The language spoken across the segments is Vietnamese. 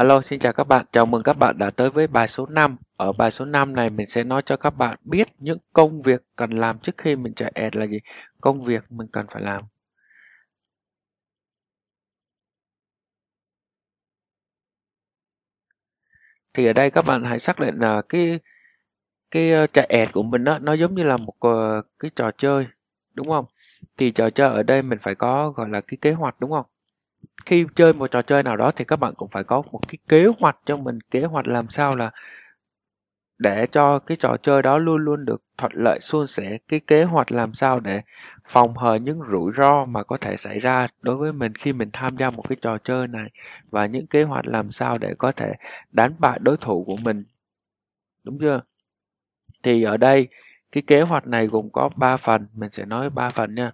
Alo, xin chào các bạn. Chào mừng các bạn đã tới với bài số 5. Ở bài số 5 này mình sẽ nói cho các bạn biết những công việc cần làm trước khi mình chạy ad là gì. Công việc mình cần phải làm. Thì ở đây các bạn hãy xác định là cái cái ờ, chạy ad của mình đó, nó giống như là một ờ, cái trò chơi, đúng không? Thì trò chơi ở đây mình phải có gọi là cái kế hoạch đúng không? Khi chơi một trò chơi nào đó thì các bạn cũng phải có một cái kế hoạch cho mình. Kế hoạch làm sao là để cho cái trò chơi đó luôn luôn được thuận lợi, suôn sẻ. Cái kế hoạch làm sao để phòng hờ những rủi ro mà có thể xảy ra đối với mình khi mình tham gia một cái trò chơi này và những kế hoạch làm sao để có thể đánh bại đối thủ của mình. Đúng chưa? Thì ở đây, cái kế hoạch này gồm có 3 phần. Mình sẽ nói 3 phần nha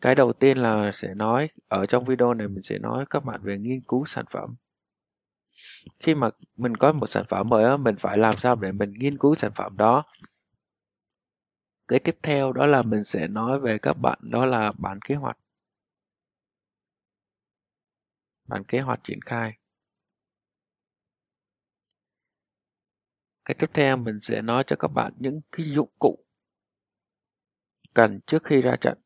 cái đầu tiên là sẽ nói, ở trong video này mình sẽ nói các bạn về nghiên cứu sản phẩm. Khi mà mình có một sản phẩm mới mình phải làm sao để mình nghiên cứu sản phẩm đó? Cái tiếp theo đó là mình sẽ nói về các bạn, đó là bản kế hoạch. Bản kế hoạch triển khai. Cái tiếp theo mình sẽ nói cho các bạn những cái dụng cụ cần trước khi ra trận.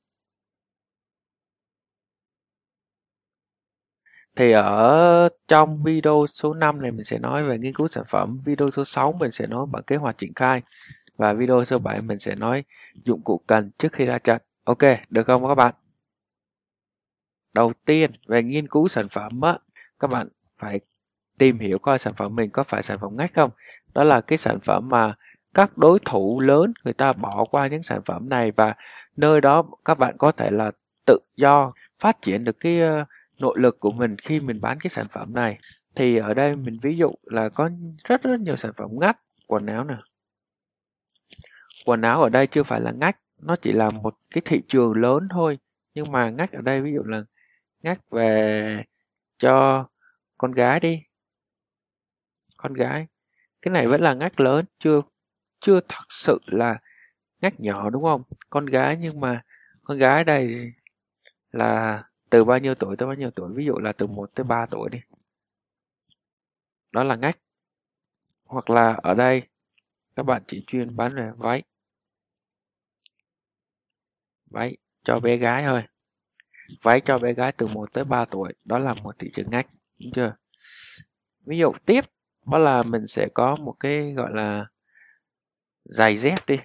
Thì ở trong video số 5 này mình sẽ nói về nghiên cứu sản phẩm, video số 6 mình sẽ nói bản kế hoạch triển khai và video số 7 mình sẽ nói dụng cụ cần trước khi ra trận. Ok, được không các bạn? Đầu tiên về nghiên cứu sản phẩm á, các bạn phải tìm hiểu coi sản phẩm mình có phải sản phẩm ngách không. Đó là cái sản phẩm mà các đối thủ lớn người ta bỏ qua những sản phẩm này và nơi đó các bạn có thể là tự do phát triển được cái uh, nội lực của mình khi mình bán cái sản phẩm này. Thì ở đây mình ví dụ là có rất rất nhiều sản phẩm ngách, quần áo nè. Quần áo ở đây chưa phải là ngách, nó chỉ là một cái thị trường lớn thôi. Nhưng mà ngách ở đây ví dụ là ngách về cho con gái đi. Con gái. Cái này vẫn là ngách lớn, chưa chưa thật sự là ngách nhỏ, đúng không? Con gái nhưng mà con gái đây là từ bao nhiêu tuổi tới bao nhiêu tuổi? Ví dụ là từ 1 tới 3 tuổi đi. Đó là ngách. Hoặc là ở đây, các bạn chỉ chuyên bán về váy. Váy cho bé gái thôi. Váy cho bé gái từ 1 tới 3 tuổi, đó là một thị trường ngách, đúng chưa? Ví dụ tiếp, đó là mình sẽ có một cái gọi là giày dép đi.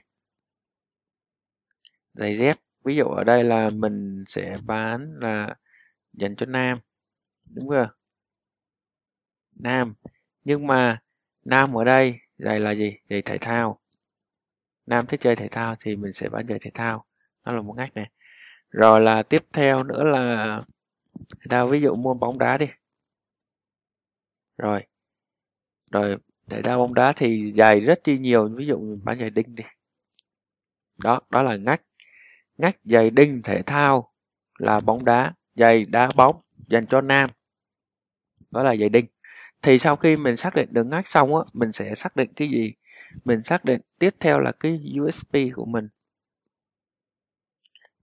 Giày dép ví dụ ở đây là mình sẽ bán là dành cho nam, đúng chưa? Nam. Nhưng mà nam ở đây giày là gì? Giày thể thao. Nam thích chơi thể thao thì mình sẽ bán giày thể thao. Nó là một ngách này. Rồi là tiếp theo nữa là đào ví dụ mua bóng đá đi. Rồi. Rồi, thể thao bóng đá thì giày rất chi nhiều. Ví dụ bán giày đinh đi. Đó đó là ngách ngách giày đinh thể thao là bóng đá giày đá bóng dành cho nam. Đó là giày đinh. Thì sau khi mình xác định được ngách xong á, mình sẽ xác định cái gì? Mình xác định tiếp theo là cái USP của mình.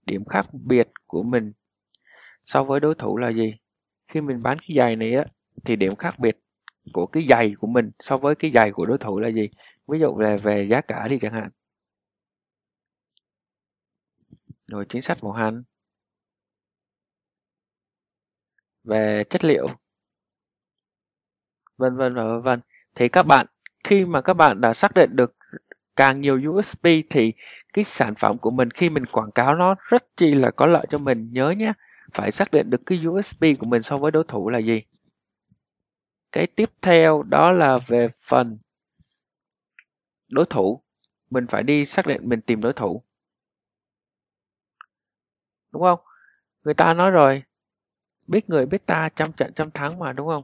Điểm khác biệt của mình so với đối thủ là gì? Khi mình bán cái giày này á, thì điểm khác biệt của cái giày của mình so với cái giày của đối thủ là gì? Ví dụ là về giá cả đi chẳng hạn rồi chính sách màu hành về chất liệu. Vân vân và vân vân. Thì các bạn, khi mà các bạn đã xác định được càng nhiều USB thì cái sản phẩm của mình khi mình quảng cáo nó rất chi là có lợi cho mình, nhớ nhé. Phải xác định được cái USB của mình so với đối thủ là gì. Cái tiếp theo đó là về phần đối thủ. Mình phải đi xác định mình tìm đối thủ đúng không? Người ta nói rồi, biết người biết ta trăm trận trăm thắng mà, đúng không?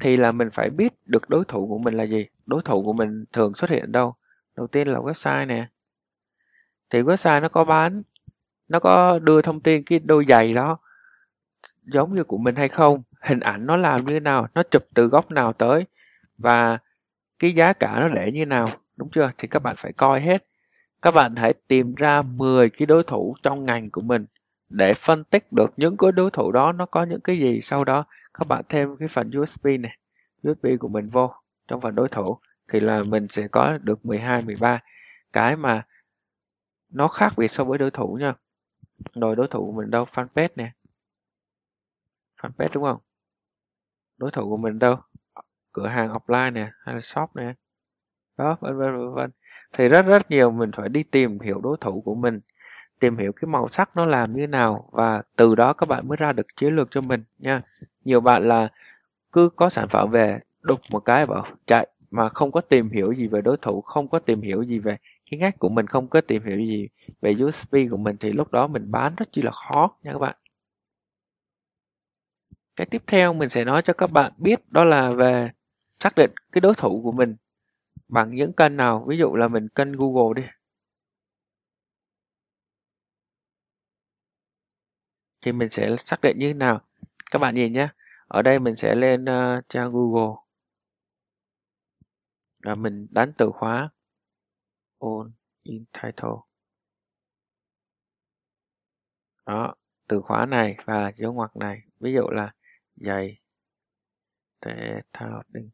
Thì là mình phải biết được đối thủ của mình là gì. Đối thủ của mình thường xuất hiện đâu? Đầu tiên là website nè. Thì website nó có bán, nó có đưa thông tin cái đôi giày đó giống như của mình hay không, hình ảnh nó làm như thế nào, nó chụp từ góc nào tới và cái giá cả nó để như nào, đúng chưa? Thì các bạn phải coi hết. Các bạn hãy tìm ra 10 cái đối thủ trong ngành của mình để phân tích được những cái đối thủ đó nó có những cái gì sau đó. Các bạn thêm cái phần USB này. USB của mình vô trong phần đối thủ thì là mình sẽ có được 12 13 cái mà nó khác biệt so với đối thủ nha. Rồi đối thủ của mình đâu? Fanpage nè. Fanpage đúng không? Đối thủ của mình đâu? Cửa hàng offline nè, hay là shop nè. Đó, vân vân vân vân. Thì rất rất nhiều mình phải đi tìm hiểu đối thủ của mình tìm hiểu cái màu sắc nó làm như nào và từ đó các bạn mới ra được chiến lược cho mình nha. Nhiều bạn là cứ có sản phẩm về, đục một cái bảo chạy mà không có tìm hiểu gì về đối thủ, không có tìm hiểu gì về cái ngách của mình, không có tìm hiểu gì về USP của mình thì lúc đó mình bán rất chi là khó nha các bạn. Cái tiếp theo mình sẽ nói cho các bạn biết đó là về xác định cái đối thủ của mình bằng những kênh nào. Ví dụ là mình kênh Google đi. Thì mình sẽ xác định như thế nào? Các bạn nhìn nhé. Ở đây mình sẽ lên uh, trang Google. Và mình đánh từ khóa. On in title. Đó từ khóa này và dấu ngoặc này. Ví dụ là giày thể thao đinh.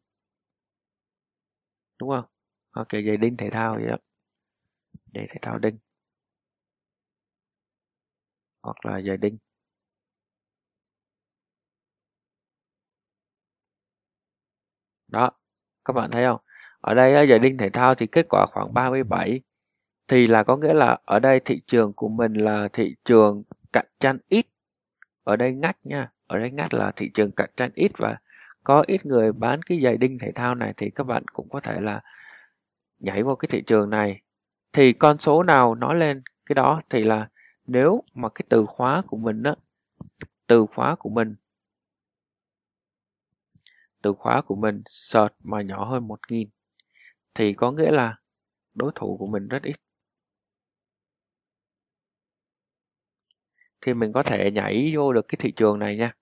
Đúng không? Ok giày đinh thể thao vậy đó. Giày thể thao đinh. Hoặc là giày đinh. Đó các bạn thấy không? Ở đây giày đinh thể thao thì kết quả khoảng 37 thì là có nghĩa là ở đây thị trường của mình là thị trường cạnh tranh ít. Ở đây ngách nha ở đây ngách là thị trường cạnh tranh ít và có ít người bán cái giày đinh thể thao này thì các bạn cũng có thể là nhảy vào cái thị trường này. Thì con số nào nói lên cái đó thì là nếu mà cái từ khóa của mình á từ khóa của mình từ khóa của mình search mà nhỏ hơn 1000 thì có nghĩa là đối thủ của mình rất ít. Thì mình có thể nhảy vô được cái thị trường này nha,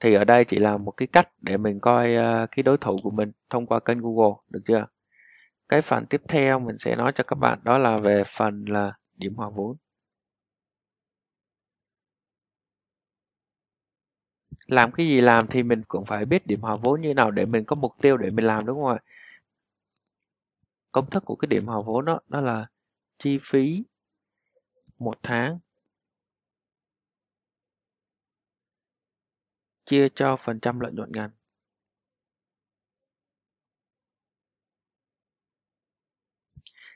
thì ở đây chỉ là một cái cách để mình coi ờ, cái đối thủ của mình thông qua kênh Google, được chưa? Cái phần tiếp theo mình sẽ nói cho các bạn, đó là về phần là điểm hòa vốn. Làm cái gì làm thì mình cũng phải biết điểm hòa vốn như nào để mình có mục tiêu để mình làm, đúng không ạ? Công thức của cái điểm hòa vốn đó đó là chi phí một tháng. Chia cho phần trăm lợi nhuận ngành.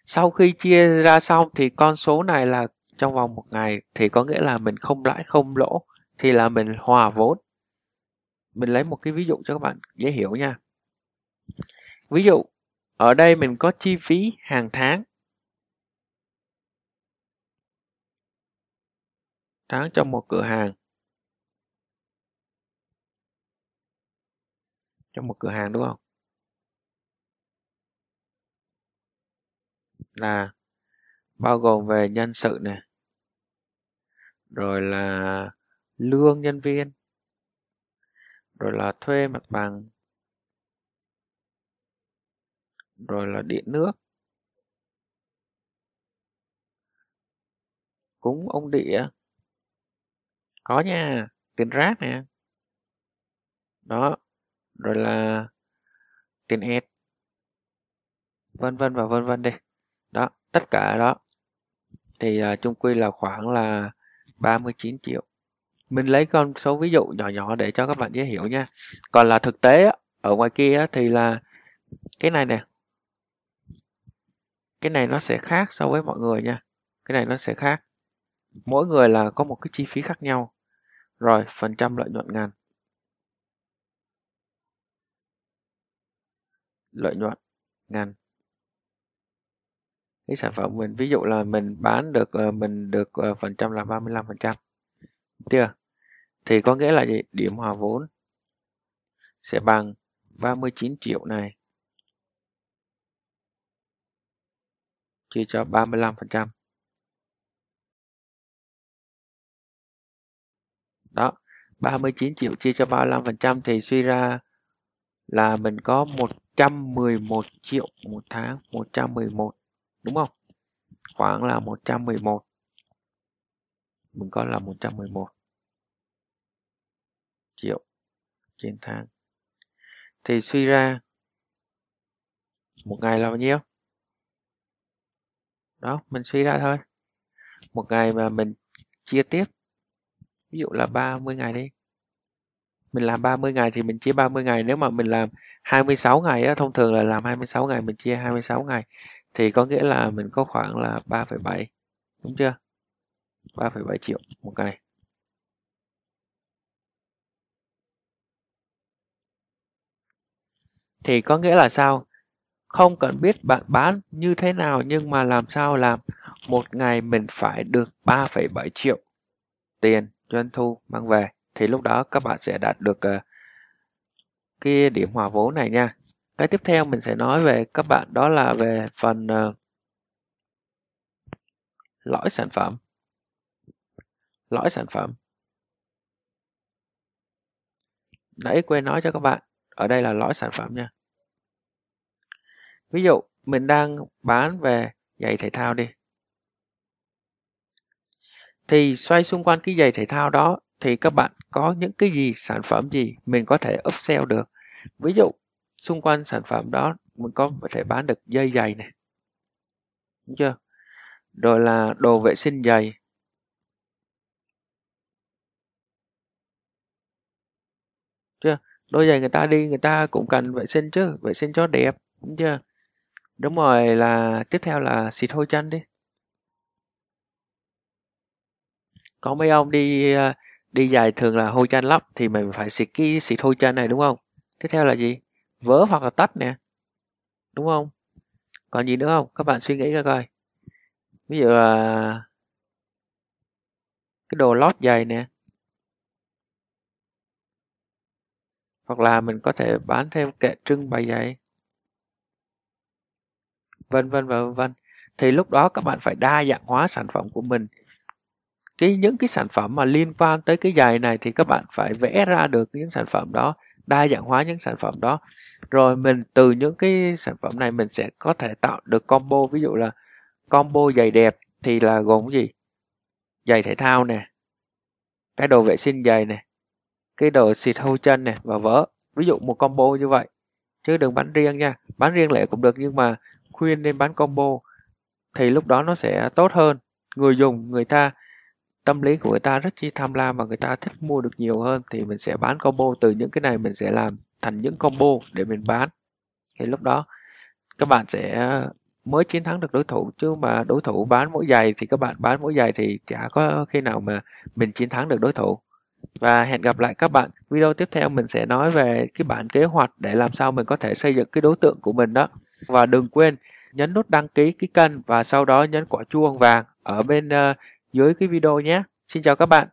Sau khi chia ra xong thì con số này là trong vòng một ngày thì có nghĩa là mình không lãi, không lỗ thì là mình hòa vốn mình lấy một cái ví dụ cho các bạn dễ hiểu nha. Ví dụ, ở đây mình có chi phí hàng tháng. Tháng trong một cửa hàng. Trong một cửa hàng đúng không? Là bao gồm về nhân sự này rồi là lương nhân viên rồi là thuê mặt bằng. Rồi là điện nước. Cúng ông địa. Có nha tiền rác nè. Đó rồi là tiền ẹt. Vân vân và vân vân đi. Đó tất cả đó. Thì uh, chung quy là khoảng là 39 triệu mình lấy con số ví dụ nhỏ nhỏ để cho các bạn dễ hiểu nha. Còn là thực tế ở ngoài kia thì là cái này nè. Cái này nó sẽ khác so với mọi người nha. Cái này nó sẽ khác. Mỗi người là có một cái chi phí khác nhau. Rồi, phần trăm lợi nhuận ngàn. Lợi nhuận ngành cái sản phẩm mình, ví dụ là mình bán được ờ, mình được ờ, phần trăm là 35 phần trăm. Chưa? Thì có nghĩa là gì? Điểm hòa vốn sẽ bằng 39 triệu này. Chia cho 35%. đó 39 triệu chia cho 35% thì suy ra là mình có 111 triệu một tháng 111 đúng không? Khoảng là 111 mình có là 111 triệu trên tháng. Thì suy ra một ngày là bao nhiêu? Đó mình suy ra thôi. Một ngày mà mình chia tiếp ví dụ là 30 ngày đi. Mình làm 30 ngày thì mình chia 30 ngày. Nếu mà mình làm 26 ngày á, thông thường là làm 26 ngày mình chia 26 ngày thì có nghĩa là mình có khoảng là 3,7 đúng chưa? 3,7 triệu một ngày. Thì có nghĩa là sao? Không cần biết bạn bán như thế nào nhưng mà làm sao làm một ngày mình phải được 3,7 triệu tiền doanh thu mang về. Thì lúc đó các bạn sẽ đạt được uh, cái điểm hòa vốn này nha. Cái tiếp theo mình sẽ nói về các bạn đó là về phần uh, lõi sản phẩm. Lõi sản phẩm. Nãy quên nói cho các bạn ở đây là lõi sản phẩm nha. Ví dụ, mình đang bán về giày thể thao đi. Thì xoay xung quanh cái giày thể thao đó thì các bạn có những cái gì, sản phẩm gì mình có thể upsell được. Ví dụ, xung quanh sản phẩm đó mình có thể bán được dây giày này. Đúng chưa? Rồi là đồ vệ sinh giày. Chưa? Đôi giày người ta đi, người ta cũng cần vệ sinh chứ, vệ sinh cho đẹp, đúng chưa? Đúng rồi, là tiếp theo là xịt hôi chân đi. Có mấy ông đi ờ, đi giày thường là hôi chân lắm, thì mình phải xịt cái xịt hôi chân này, đúng không? Tiếp theo là gì? Vỡ hoặc là tắt nè, đúng không? Còn gì nữa không? Các bạn suy nghĩ ra coi. Ví dụ là cái đồ lót giày nè hoặc là mình có thể bán thêm kệ trưng bày giày. Vân vân và vân vân. Thì lúc đó các bạn phải đa dạng hóa sản phẩm của mình. Cái, những cái sản phẩm mà liên quan tới cái giày này thì các bạn phải vẽ ra được những sản phẩm đó, đa dạng hóa những sản phẩm đó. Rồi mình, từ những cái sản phẩm này mình sẽ có thể tạo được combo. Ví dụ là combo giày đẹp thì là gồm cái gì? Giày thể thao nè, cái đồ vệ sinh giày nè cái đồ xịt hâu chân này và vỡ. Ví dụ một combo như vậy. Chứ đừng bán riêng nha. Bán riêng lẻ cũng được nhưng mà khuyên nên bán combo thì lúc đó nó sẽ tốt hơn. Người dùng, người ta, tâm lý của người ta rất chi tham lam và người ta thích mua được nhiều hơn thì mình sẽ bán combo. Từ những cái này mình sẽ làm thành những combo để mình bán. Thì lúc đó các bạn sẽ mới chiến thắng được đối thủ. Chứ mà đối thủ bán mỗi giày thì các bạn bán mỗi giày thì chả có khi nào mà mình chiến thắng được đối thủ và hẹn gặp lại các bạn. Video tiếp theo mình sẽ nói về cái bản kế hoạch để làm sao mình có thể xây dựng cái đối tượng của mình đó. Và đừng quên nhấn nút đăng ký cái kênh và sau đó nhấn quả chuông vàng ở bên uh, dưới cái video nhé. Xin chào các bạn.